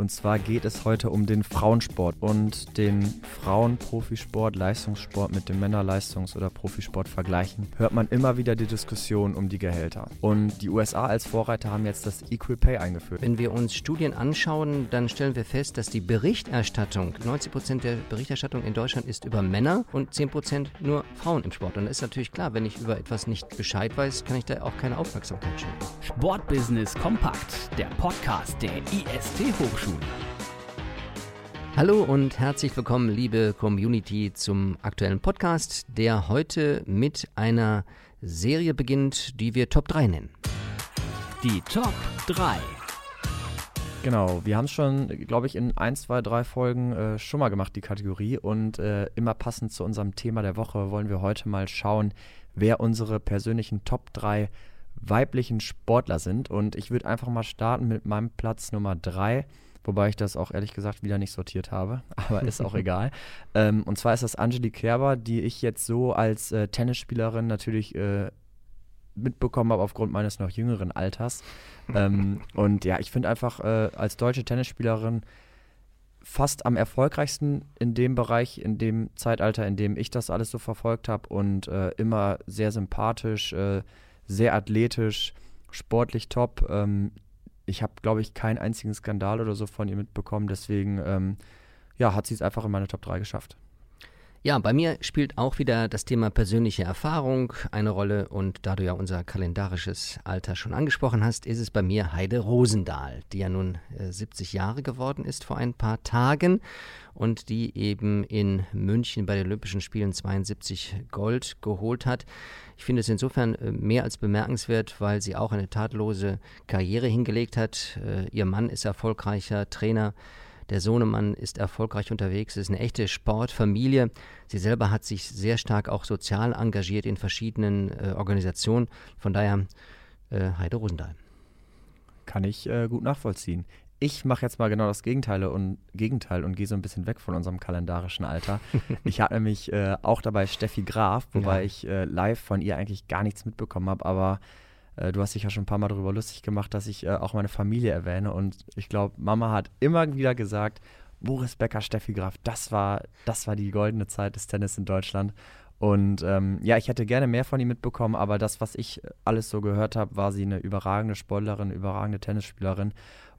Und zwar geht es heute um den Frauensport und den Frauenprofisport, Leistungssport mit dem Männerleistungs- oder Profisport vergleichen. Hört man immer wieder die Diskussion um die Gehälter. Und die USA als Vorreiter haben jetzt das Equal Pay eingeführt. Wenn wir uns Studien anschauen, dann stellen wir fest, dass die Berichterstattung, 90 Prozent der Berichterstattung in Deutschland ist über Männer und 10 Prozent nur Frauen im Sport. Und das ist natürlich klar, wenn ich über etwas nicht Bescheid weiß, kann ich da auch keine Aufmerksamkeit schenken. Sportbusiness kompakt, der Podcast der IST Hochschule. Schule. Hallo und herzlich willkommen, liebe Community, zum aktuellen Podcast, der heute mit einer Serie beginnt, die wir Top 3 nennen. Die Top 3. Genau, wir haben es schon, glaube ich, in 1, 2, 3 Folgen äh, schon mal gemacht, die Kategorie. Und äh, immer passend zu unserem Thema der Woche wollen wir heute mal schauen, wer unsere persönlichen Top 3 weiblichen Sportler sind. Und ich würde einfach mal starten mit meinem Platz Nummer 3 wobei ich das auch ehrlich gesagt wieder nicht sortiert habe, aber ist auch egal. Ähm, und zwar ist das Angelique Kerber, die ich jetzt so als äh, Tennisspielerin natürlich äh, mitbekommen habe aufgrund meines noch jüngeren Alters. ähm, und ja, ich finde einfach äh, als deutsche Tennisspielerin fast am erfolgreichsten in dem Bereich, in dem Zeitalter, in dem ich das alles so verfolgt habe und äh, immer sehr sympathisch, äh, sehr athletisch, sportlich top. Ähm, ich habe, glaube ich, keinen einzigen Skandal oder so von ihr mitbekommen. Deswegen ähm, ja, hat sie es einfach in meine Top 3 geschafft. Ja, bei mir spielt auch wieder das Thema persönliche Erfahrung eine Rolle und da du ja unser kalendarisches Alter schon angesprochen hast, ist es bei mir Heide Rosendahl, die ja nun äh, 70 Jahre geworden ist vor ein paar Tagen und die eben in München bei den Olympischen Spielen 72 Gold geholt hat. Ich finde es insofern äh, mehr als bemerkenswert, weil sie auch eine tatlose Karriere hingelegt hat. Äh, ihr Mann ist erfolgreicher Trainer der Sohnemann ist erfolgreich unterwegs, es ist eine echte Sportfamilie. Sie selber hat sich sehr stark auch sozial engagiert in verschiedenen äh, Organisationen. Von daher äh, Heide Rosendahl. Kann ich äh, gut nachvollziehen. Ich mache jetzt mal genau das Gegenteil und, Gegenteil und gehe so ein bisschen weg von unserem kalendarischen Alter. ich hatte nämlich äh, auch dabei Steffi Graf, wobei ja. ich äh, live von ihr eigentlich gar nichts mitbekommen habe, aber äh, du hast dich ja schon ein paar Mal darüber lustig gemacht, dass ich äh, auch meine Familie erwähne. Und ich glaube, Mama hat immer wieder gesagt, Boris Becker, Steffi Graf, das war, das war die goldene Zeit des Tennis in Deutschland. Und ähm, ja, ich hätte gerne mehr von ihm mitbekommen, aber das, was ich alles so gehört habe, war sie eine überragende Sportlerin, überragende Tennisspielerin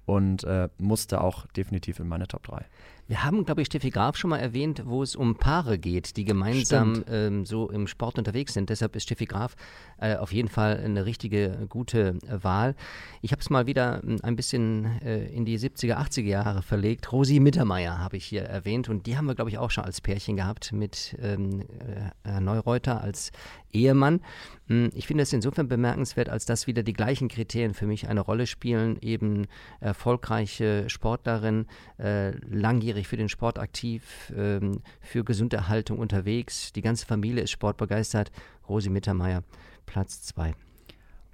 und äh, musste auch definitiv in meine Top 3. Wir haben, glaube ich, Steffi Graf schon mal erwähnt, wo es um Paare geht, die gemeinsam ähm, so im Sport unterwegs sind. Deshalb ist Steffi Graf äh, auf jeden Fall eine richtige, gute äh, Wahl. Ich habe es mal wieder hm, ein bisschen äh, in die 70er, 80er Jahre verlegt. Rosi Mittermeier habe ich hier erwähnt und die haben wir, glaube ich, auch schon als Pärchen gehabt mit ähm, äh, Herr Neureuter als Ehemann. Hm, ich finde es insofern bemerkenswert, als dass wieder die gleichen Kriterien für mich eine Rolle spielen. Eben erfolgreiche Sportlerin, äh, langjährig langjährig für den Sport aktiv, ähm, für Gesunderhaltung unterwegs. Die ganze Familie ist sportbegeistert. Rosi Mittermeier, Platz 2.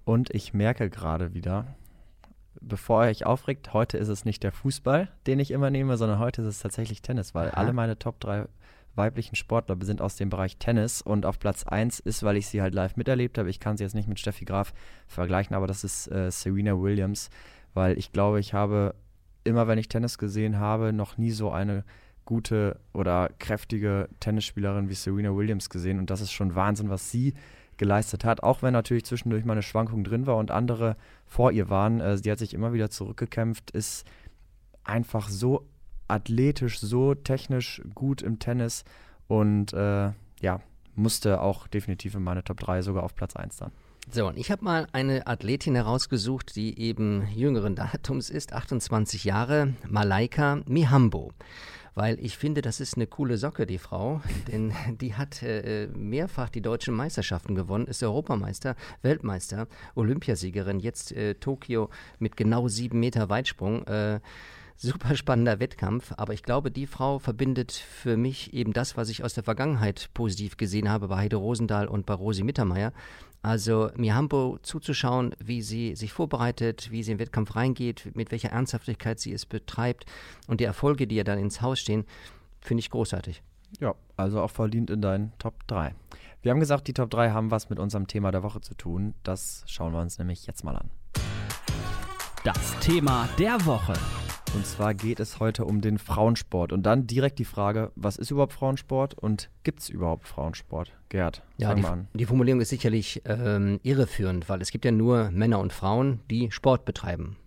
Und ich merke gerade wieder, bevor ihr euch aufregt, heute ist es nicht der Fußball, den ich immer nehme, sondern heute ist es tatsächlich Tennis, weil Aha. alle meine Top 3 weiblichen Sportler sind aus dem Bereich Tennis und auf Platz 1 ist, weil ich sie halt live miterlebt habe. Ich kann sie jetzt nicht mit Steffi Graf vergleichen, aber das ist äh, Serena Williams, weil ich glaube, ich habe immer wenn ich Tennis gesehen habe, noch nie so eine gute oder kräftige Tennisspielerin wie Serena Williams gesehen. Und das ist schon Wahnsinn, was sie geleistet hat. Auch wenn natürlich zwischendurch mal eine Schwankung drin war und andere vor ihr waren. Äh, sie hat sich immer wieder zurückgekämpft, ist einfach so athletisch, so technisch gut im Tennis und äh, ja, musste auch definitiv in meine Top 3 sogar auf Platz 1 dann. So, und ich habe mal eine Athletin herausgesucht, die eben jüngeren Datums ist, 28 Jahre, Malaika Mihambo. Weil ich finde, das ist eine coole Socke, die Frau, denn die hat äh, mehrfach die deutschen Meisterschaften gewonnen, ist Europameister, Weltmeister, Olympiasiegerin, jetzt äh, Tokio mit genau sieben Meter Weitsprung. Äh, super spannender Wettkampf, aber ich glaube, die Frau verbindet für mich eben das, was ich aus der Vergangenheit positiv gesehen habe bei Heide Rosendahl und bei Rosi Mittermeier. Also Mihambo zuzuschauen, wie sie sich vorbereitet, wie sie in den Wettkampf reingeht, mit welcher Ernsthaftigkeit sie es betreibt und die Erfolge, die ihr dann ins Haus stehen, finde ich großartig. Ja, also auch verdient in deinen Top 3. Wir haben gesagt, die Top 3 haben was mit unserem Thema der Woche zu tun. Das schauen wir uns nämlich jetzt mal an. Das Thema der Woche. Und zwar geht es heute um den Frauensport. Und dann direkt die Frage, was ist überhaupt Frauensport und gibt es überhaupt Frauensport? Gerd, ja, die, an. Die Formulierung ist sicherlich ähm, irreführend, weil es gibt ja nur Männer und Frauen, die Sport betreiben.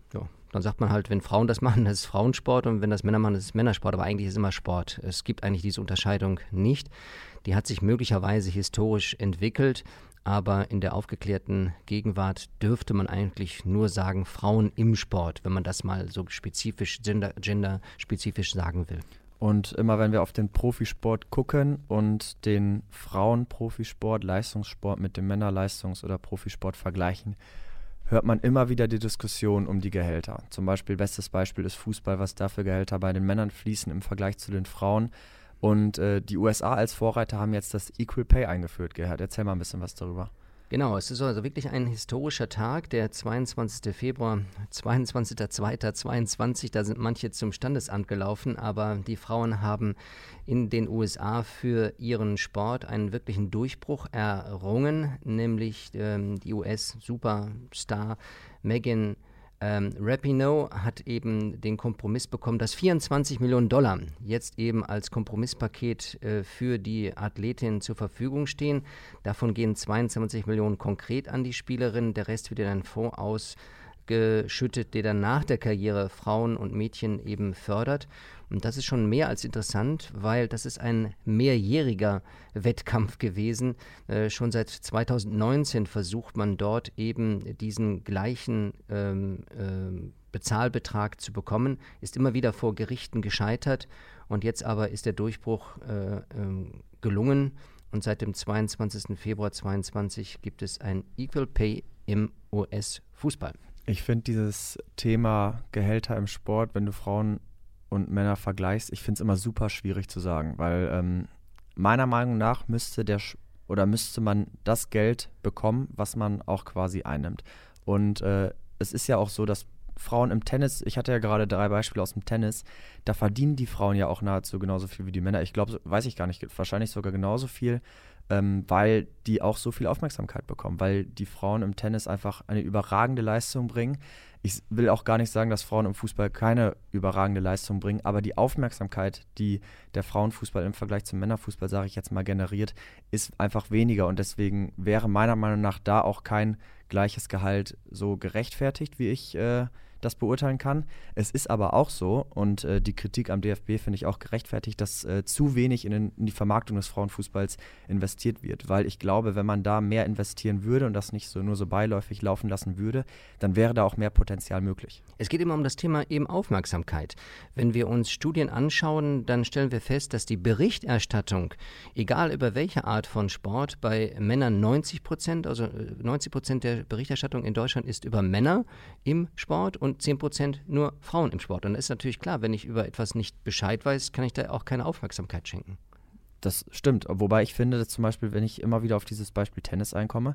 Dann sagt man halt, wenn Frauen das machen, das ist Frauensport und wenn das Männer machen, das ist Männersport. Aber eigentlich ist es immer Sport. Es gibt eigentlich diese Unterscheidung nicht. Die hat sich möglicherweise historisch entwickelt aber in der aufgeklärten Gegenwart dürfte man eigentlich nur sagen Frauen im Sport, wenn man das mal so spezifisch, gender, genderspezifisch sagen will. Und immer wenn wir auf den Profisport gucken und den Frauenprofisport, Leistungssport mit dem Männerleistungs- oder Profisport vergleichen, hört man immer wieder die Diskussion um die Gehälter. Zum Beispiel, bestes Beispiel ist Fußball, was da für Gehälter bei den Männern fließen im Vergleich zu den Frauen. Und äh, die USA als Vorreiter haben jetzt das Equal Pay eingeführt, Gerhard. Erzähl mal ein bisschen was darüber. Genau, es ist also wirklich ein historischer Tag, der 22. Februar, 22.02.22. Da sind manche zum Standesamt gelaufen, aber die Frauen haben in den USA für ihren Sport einen wirklichen Durchbruch errungen, nämlich ähm, die US-Superstar Megan ähm, Rapinoe hat eben den Kompromiss bekommen, dass 24 Millionen Dollar jetzt eben als Kompromisspaket äh, für die Athletin zur Verfügung stehen. Davon gehen 22 Millionen konkret an die Spielerin, der Rest wird in einen Fonds ausgeschüttet, der dann nach der Karriere Frauen und Mädchen eben fördert. Und das ist schon mehr als interessant, weil das ist ein mehrjähriger Wettkampf gewesen. Äh, schon seit 2019 versucht man dort eben diesen gleichen ähm, äh, Bezahlbetrag zu bekommen, ist immer wieder vor Gerichten gescheitert und jetzt aber ist der Durchbruch äh, ähm, gelungen und seit dem 22. Februar 2022 gibt es ein Equal Pay im US-Fußball. Ich finde dieses Thema Gehälter im Sport, wenn du Frauen und Männer vergleichst, ich finde es immer super schwierig zu sagen, weil ähm, meiner Meinung nach müsste der oder müsste man das Geld bekommen, was man auch quasi einnimmt. Und äh, es ist ja auch so, dass Frauen im Tennis, ich hatte ja gerade drei Beispiele aus dem Tennis, da verdienen die Frauen ja auch nahezu genauso viel wie die Männer. Ich glaube, weiß ich gar nicht, wahrscheinlich sogar genauso viel, ähm, weil die auch so viel Aufmerksamkeit bekommen, weil die Frauen im Tennis einfach eine überragende Leistung bringen. Ich will auch gar nicht sagen, dass Frauen im Fußball keine überragende Leistung bringen, aber die Aufmerksamkeit, die der Frauenfußball im Vergleich zum Männerfußball, sage ich jetzt mal, generiert, ist einfach weniger. Und deswegen wäre meiner Meinung nach da auch kein gleiches Gehalt so gerechtfertigt, wie ich äh, das beurteilen kann. Es ist aber auch so, und äh, die Kritik am DFB finde ich auch gerechtfertigt, dass äh, zu wenig in, den, in, die Vermarktung des Frauenfußballs investiert wird. Weil ich glaube, wenn man da mehr investieren würde und das nicht so nur so beiläufig laufen lassen würde, dann wäre da auch mehr Potenzial möglich. Es geht immer um das Thema eben Aufmerksamkeit. Wenn wir uns Studien anschauen, dann stellen wir fest, dass die Berichterstattung, egal über welche Art von Sport, bei Männern 90 Prozent, also 90 äh, Prozent der Berichterstattung in Deutschland ist über Männer im Sport und und 10% nur Frauen im Sport. Und das ist natürlich klar, wenn ich über etwas nicht Bescheid weiß, kann ich da auch keine Aufmerksamkeit schenken. Das stimmt. Wobei ich finde, dass zum Beispiel, wenn ich immer wieder auf dieses Beispiel Tennis einkomme,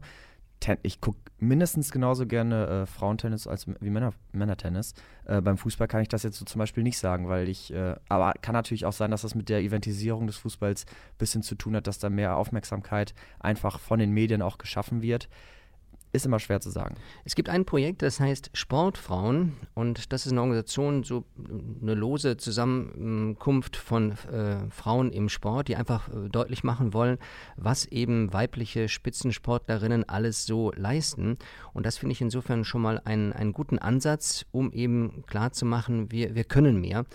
ten, ich gucke mindestens genauso gerne äh, Frauentennis als wie Männer, Männertennis. Äh, beim Fußball kann ich das jetzt so zum Beispiel nicht sagen, weil ich, äh, aber kann natürlich auch sein, dass das mit der Eventisierung des Fußballs ein bisschen zu tun hat, dass da mehr Aufmerksamkeit einfach von den Medien auch geschaffen wird ist immer schwer zu sagen. Es gibt ein Projekt, das heißt Sportfrauen und das ist eine Organisation, so eine lose Zusammenkunft von äh, Frauen im Sport, die einfach äh, deutlich machen wollen, was eben weibliche Spitzensportlerinnen alles so leisten. Und das finde ich insofern schon mal einen, einen guten Ansatz, um eben klarzumachen, wir, wir können mehr.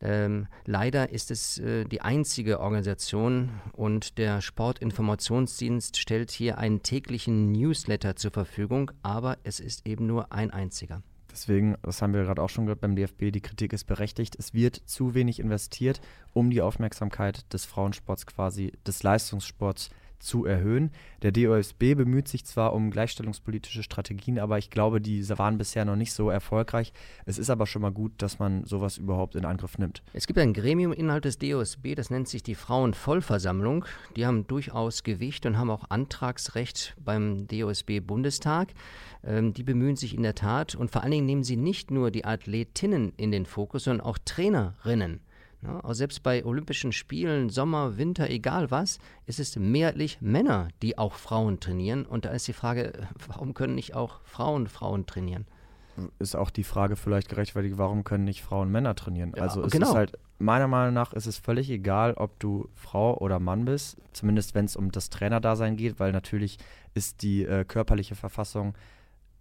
Ähm, leider ist es äh, die einzige Organisation und der Sportinformationsdienst stellt hier einen täglichen Newsletter zur Verfügung, aber es ist eben nur ein einziger. Deswegen, das haben wir gerade auch schon gehört beim DFB, die Kritik ist berechtigt. Es wird zu wenig investiert, um die Aufmerksamkeit des Frauensports quasi, des Leistungssports zu erhöhen. Der DOSB bemüht sich zwar um gleichstellungspolitische Strategien, aber ich glaube, diese waren bisher noch nicht so erfolgreich. Es ist aber schon mal gut, dass man sowas überhaupt in Angriff nimmt. Es gibt ein Gremium innerhalb des DOSB, das nennt sich die Frauenvollversammlung. Die haben durchaus Gewicht und haben auch Antragsrecht beim DOSB-Bundestag. Ähm, die bemühen sich in der Tat und vor allen Dingen nehmen sie nicht nur die Athletinnen in den Fokus, sondern auch Trainerinnen. Ja, also selbst bei Olympischen Spielen, Sommer, Winter, egal was, ist es mehrheitlich Männer, die auch Frauen trainieren. Und da ist die Frage, warum können nicht auch Frauen Frauen trainieren? ist auch die Frage vielleicht gerechtfertigt, warum können nicht Frauen Männer trainieren? Ja, also es genau. ist halt, meiner Meinung nach ist es völlig egal, ob du Frau oder Mann bist, zumindest wenn es um das Trainerdasein geht, weil natürlich ist die äh, körperliche Verfassung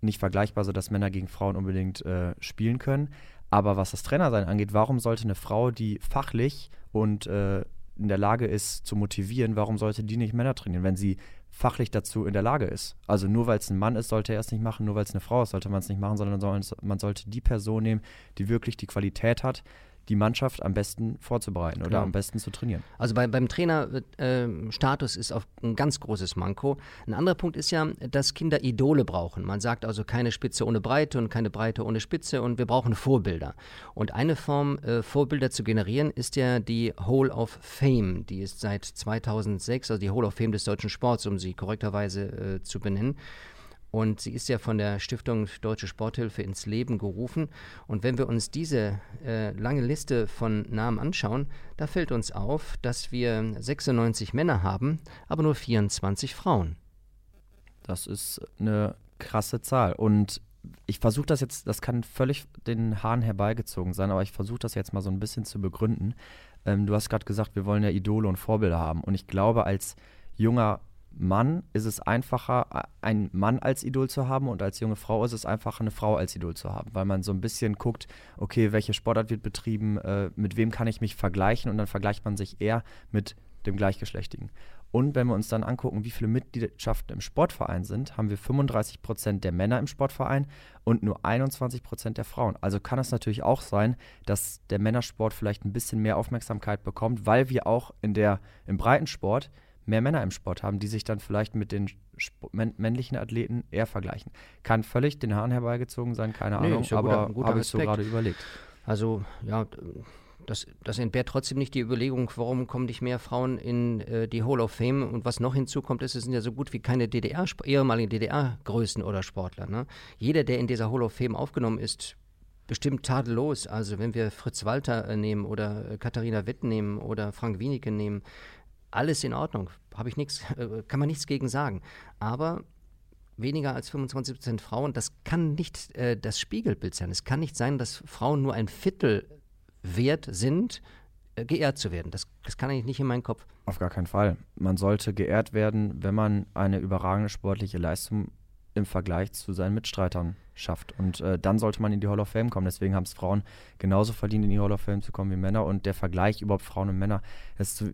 nicht vergleichbar, sodass Männer gegen Frauen unbedingt äh, spielen können. Aber was das Trainersein angeht, warum sollte eine Frau, die fachlich und äh, in der Lage ist zu motivieren, warum sollte die nicht Männer trainieren, wenn sie fachlich dazu in der Lage ist? Also nur weil es ein Mann ist, sollte er es nicht machen, nur weil es eine Frau ist, sollte man es nicht machen, sondern man sollte die Person nehmen, die wirklich die Qualität hat, die Mannschaft am besten vorzubereiten oder am besten zu trainieren. Also bei, beim Trainerstatus ist auf ein ganz großes Manko. Ein anderer Punkt ist ja, dass Kinder Idole brauchen. Man sagt also keine Spitze ohne Breite und keine Breite ohne Spitze und wir brauchen Vorbilder. Und eine Form, äh, Vorbilder zu generieren, ist ja die Hall of Fame. Die ist seit 2006, also die Hall of Fame des deutschen Sports, um sie korrekterweise äh, zu benennen. Und sie ist ja von der Stiftung Deutsche Sporthilfe ins Leben gerufen. Und wenn wir uns diese äh, lange Liste von Namen anschauen, da fällt uns auf, dass wir 96 Männer haben, aber nur 24 Frauen. Das ist eine krasse Zahl. Und ich versuche das jetzt, das kann völlig den Haaren herbeigezogen sein, aber ich versuche das jetzt mal so ein bisschen zu begründen. Ähm, du hast gerade gesagt, wir wollen ja Idole und Vorbilder haben. Und ich glaube, als junger Mann ist es einfacher, einen Mann als Idol zu haben und als junge Frau ist es einfacher, eine Frau als Idol zu haben, weil man so ein bisschen guckt, okay, welche Sportart wird betrieben, äh, mit wem kann ich mich vergleichen und dann vergleicht man sich eher mit dem Gleichgeschlechtigen. Und wenn wir uns dann angucken, wie viele Mitgliedschaften im Sportverein sind, haben wir 35 Prozent der Männer im Sportverein und nur 21 Prozent der Frauen. Also kann es natürlich auch sein, dass der Männersport vielleicht ein bisschen mehr Aufmerksamkeit bekommt, weil wir auch in der, im Breitensport mehr Männer im Sport haben, die sich dann vielleicht mit den Sp männ männlichen Athleten eher vergleichen. Kann völlig den Haaren herbeigezogen sein, keine Nee, Ahnung, ja aber habe ich so gerade überlegt. Also, ja, das, das entbehrt trotzdem nicht die Überlegung, warum kommen nicht mehr Frauen in äh, die Hall of Fame. Und was noch hinzukommt, ist, es sind ja so gut wie keine DDR, ehemalige DDR-Größen oder Sportler. Ne? Jeder, der in dieser Hall of Fame aufgenommen ist, bestimmt tadellos. Also wenn wir Fritz Walter äh, nehmen oder äh, Katharina Witt nehmen oder Frank Wienicke nehmen, alles in Ordnung. Habe ich nichts, äh, kann man nichts gegen sagen. Aber weniger als 25 Prozent Frauen, das kann nicht äh, das Spiegelbild sein. Es kann nicht sein, dass Frauen nur ein Viertel wert sind, äh, geehrt zu werden. Das, das kann eigentlich nicht in meinen Kopf. Auf gar keinen Fall. Man sollte geehrt werden, wenn man eine überragende sportliche Leistung im Vergleich zu seinen Mitstreitern schafft. Und äh, dann sollte man in die Hall of Fame kommen. Deswegen haben es Frauen genauso verdient, in die Hall of Fame zu kommen wie Männer. Und der Vergleich überhaupt Frauen und Männer, ist so-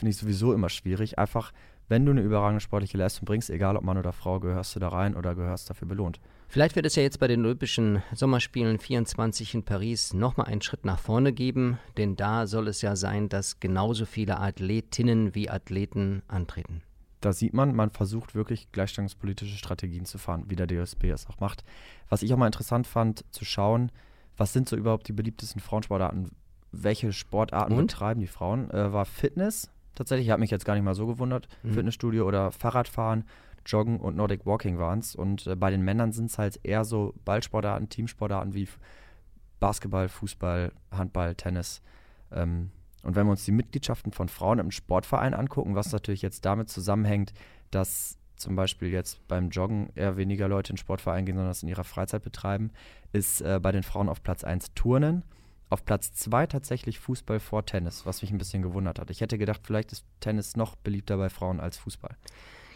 finde ich sowieso immer schwierig. Einfach, wenn du eine überragende sportliche Leistung bringst, egal ob Mann oder Frau, gehörst du da rein oder gehörst dafür belohnt. Vielleicht wird es ja jetzt bei den Olympischen Sommerspielen 24 in Paris nochmal einen Schritt nach vorne geben, denn da soll es ja sein, dass genauso viele Athletinnen wie Athleten antreten. da sieht man, man versucht wirklich gleichstellungspolitische Strategien zu fahren, wie der DSB es auch macht. Was ich auch mal interessant fand, zu schauen, was sind so überhaupt die beliebtesten Frauensportarten? Welche Sportarten Und? betreiben die Frauen? Äh, war Fitness tatsächlich, ich habe mich jetzt gar nicht mal so gewundert. Mhm. Fitnessstudio oder Fahrradfahren, Joggen und Nordic Walking waren es. Und äh, bei den Männern sind es halt eher so Ballsportarten, Teamsportarten wie Basketball, Fußball, Handball, Tennis. Ähm, und wenn wir uns die Mitgliedschaften von Frauen im Sportverein angucken, was natürlich jetzt damit zusammenhängt, dass zum Beispiel jetzt beim Joggen eher weniger Leute in den Sportverein gehen, sondern das in ihrer Freizeit betreiben, ist äh, bei den Frauen auf Platz 1 Turnen, auf Platz 2 tatsächlich Fußball vor Tennis, was mich ein bisschen gewundert hat. Ich hätte gedacht, vielleicht ist Tennis noch beliebter bei Frauen als Fußball.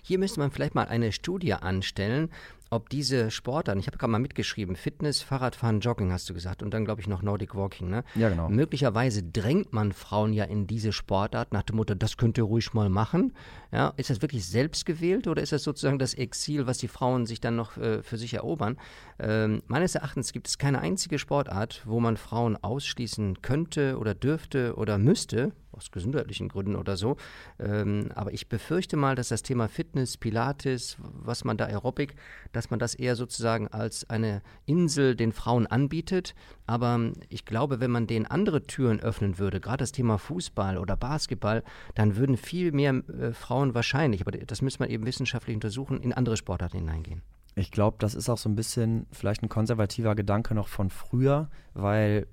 Hier müsste man vielleicht mal eine Studie anstellen, ob diese Sportarten, ich habe gerade mal mitgeschrieben, Fitness, Fahrradfahren, Jogging hast du gesagt und dann glaube ich noch Nordic Walking, ne? Ja, genau. Möglicherweise drängt man Frauen ja in diese Sportart nach dem Motto, das könnt ihr ruhig mal machen. Ja, ist das wirklich selbst gewählt oder ist das sozusagen das Exil, was die Frauen sich dann noch äh, für sich erobern? Ähm, meines Erachtens gibt es keine einzige Sportart, wo man Frauen ausschließen könnte oder dürfte oder müsste, aus gesundheitlichen Gründen oder so. Ähm, aber ich befürchte mal, dass das Thema Fitness, Pilates, was man da Aerobic, dass man das eher sozusagen als eine Insel den Frauen anbietet. Aber ich glaube, wenn man denen andere Türen öffnen würde, gerade das Thema Fußball oder Basketball, dann würden viel mehr äh, Frauen wahrscheinlich, aber das müsste man eben wissenschaftlich untersuchen, in andere Sportarten hineingehen. Ich glaube, das ist auch so ein bisschen vielleicht ein konservativer Gedanke noch von früher, weil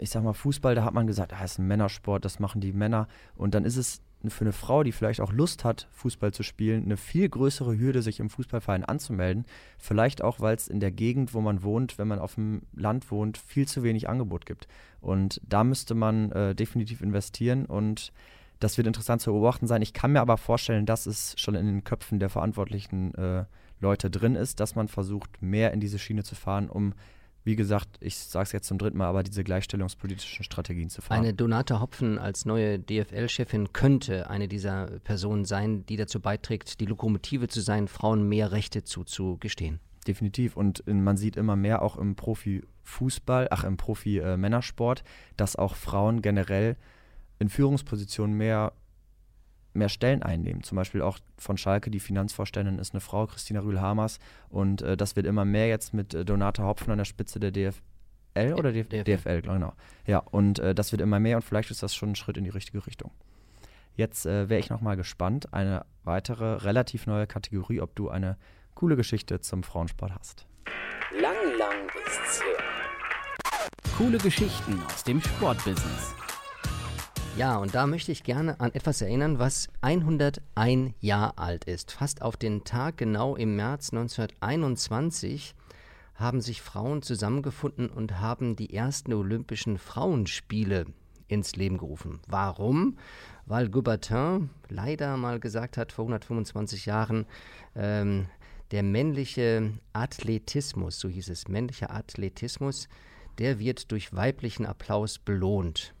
ich sag mal, Fußball, da hat man gesagt, ah, ist ein Männersport, das machen die Männer. Und dann ist es für eine Frau, die vielleicht auch Lust hat, Fußball zu spielen, eine viel größere Hürde, sich im Fußballverein anzumelden. Vielleicht auch, weil es in der Gegend, wo man wohnt, wenn man auf dem Land wohnt, viel zu wenig Angebot gibt. Und da müsste man äh, definitiv investieren und das wird interessant zu beobachten sein. Ich kann mir aber vorstellen, dass es schon in den Köpfen der verantwortlichen äh, Leute drin ist, dass man versucht, mehr in diese Schiene zu fahren, um wie gesagt, ich sage es jetzt zum dritten Mal, aber diese gleichstellungspolitischen Strategien zu fahren. Eine Donate Hopfen als neue DFL-Chefin könnte eine dieser Personen sein, die dazu beiträgt, die Lokomotive zu sein, Frauen mehr Rechte zuzugestehen. Definitiv. Und man sieht immer mehr auch im Profifußball, ach, im Profi-Männersport, dass auch Frauen generell in Führungspositionen mehr mehr Stellen einnehmen. Zum Beispiel auch von Schalke, die Finanzvorständin ist eine Frau, Christina Rühl-Hamers. Und äh, das wird immer mehr jetzt mit äh, Donata Hopfen an der Spitze der DFL oder DF DFL, DFL genau. Ja, und äh, das wird immer mehr und vielleicht ist das schon ein Schritt in die richtige Richtung. Jetzt äh, wäre ich nochmal gespannt, eine weitere relativ neue Kategorie, ob du eine coole Geschichte zum Frauensport hast. Lang, lang ist's her. Coole Geschichten aus dem Sportbusiness. Ja, und da möchte ich gerne an etwas erinnern, was 101 Jahre alt ist. Fast auf den Tag genau im März 1921 haben sich Frauen zusammengefunden und haben die ersten Olympischen Frauenspiele ins Leben gerufen. Warum? Weil Goubertin leider mal gesagt hat, vor 125 Jahren, ähm, der männliche Athletismus, so hieß es, männlicher Athletismus, der wird durch weiblichen Applaus belohnt.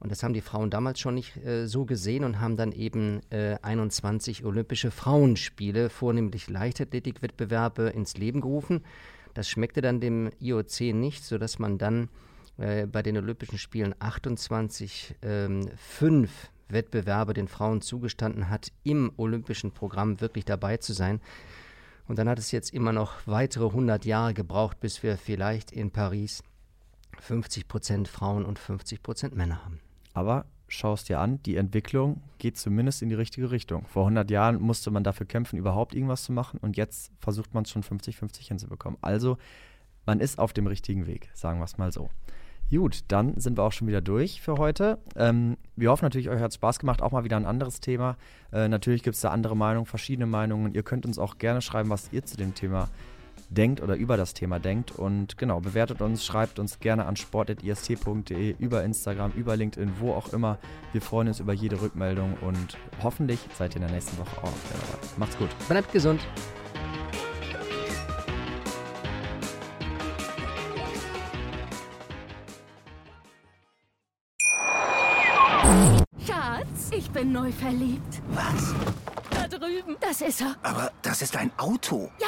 Und das haben die Frauen damals schon nicht äh, so gesehen und haben dann eben äh, 21 Olympische Frauenspiele, vornehmlich Leichtathletikwettbewerbe, ins Leben gerufen. Das schmeckte dann dem IOC nicht, sodass man dann äh, bei den Olympischen Spielen 28 ähm, fünf Wettbewerbe den Frauen zugestanden hat, im olympischen Programm wirklich dabei zu sein. Und dann hat es jetzt immer noch weitere 100 Jahre gebraucht, bis wir vielleicht in Paris 50 Prozent Frauen und 50 Prozent Männer haben. Aber schau es dir an, die Entwicklung geht zumindest in die richtige Richtung. Vor 100 Jahren musste man dafür kämpfen, überhaupt irgendwas zu machen und jetzt versucht man es schon 50-50 hinzubekommen. Also man ist auf dem richtigen Weg, sagen wir es mal so. Gut, dann sind wir auch schon wieder durch für heute. Ähm, wir hoffen natürlich, euch hat Spaß gemacht, auch mal wieder ein anderes Thema. Äh, natürlich gibt es da andere Meinungen, verschiedene Meinungen. Ihr könnt uns auch gerne schreiben, was ihr zu dem Thema denkt oder über das Thema denkt. Und genau, bewertet uns, schreibt uns gerne an sport.ist.de, über Instagram, über LinkedIn, wo auch immer. Wir freuen uns über jede Rückmeldung und hoffentlich seid ihr in der nächsten Woche auch wieder dabei. Macht's gut. Bleibt gesund. Schatz, ich bin neu verliebt. Was? Da drüben. Das ist er. Aber das ist ein Auto. Ja,